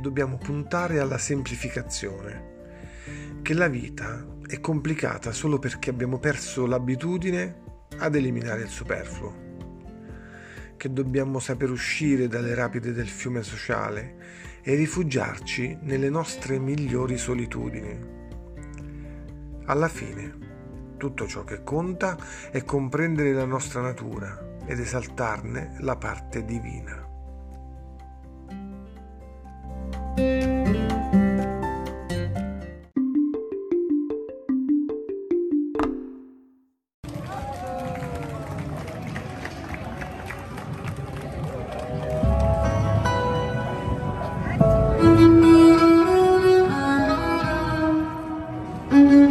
dobbiamo puntare alla semplificazione, che la vita è complicata solo perché abbiamo perso l'abitudine ad eliminare il superfluo, che dobbiamo saper uscire dalle rapide del fiume sociale e rifugiarci nelle nostre migliori solitudini. Alla fine, tutto ciò che conta è comprendere la nostra natura ed esaltarne la parte divina. Mm-hmm.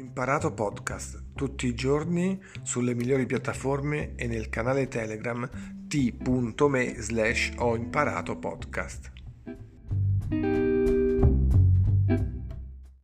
Imparato Podcast, tutti i giorni sulle migliori piattaforme e nel canale Telegram t.me slash ho imparato podcast.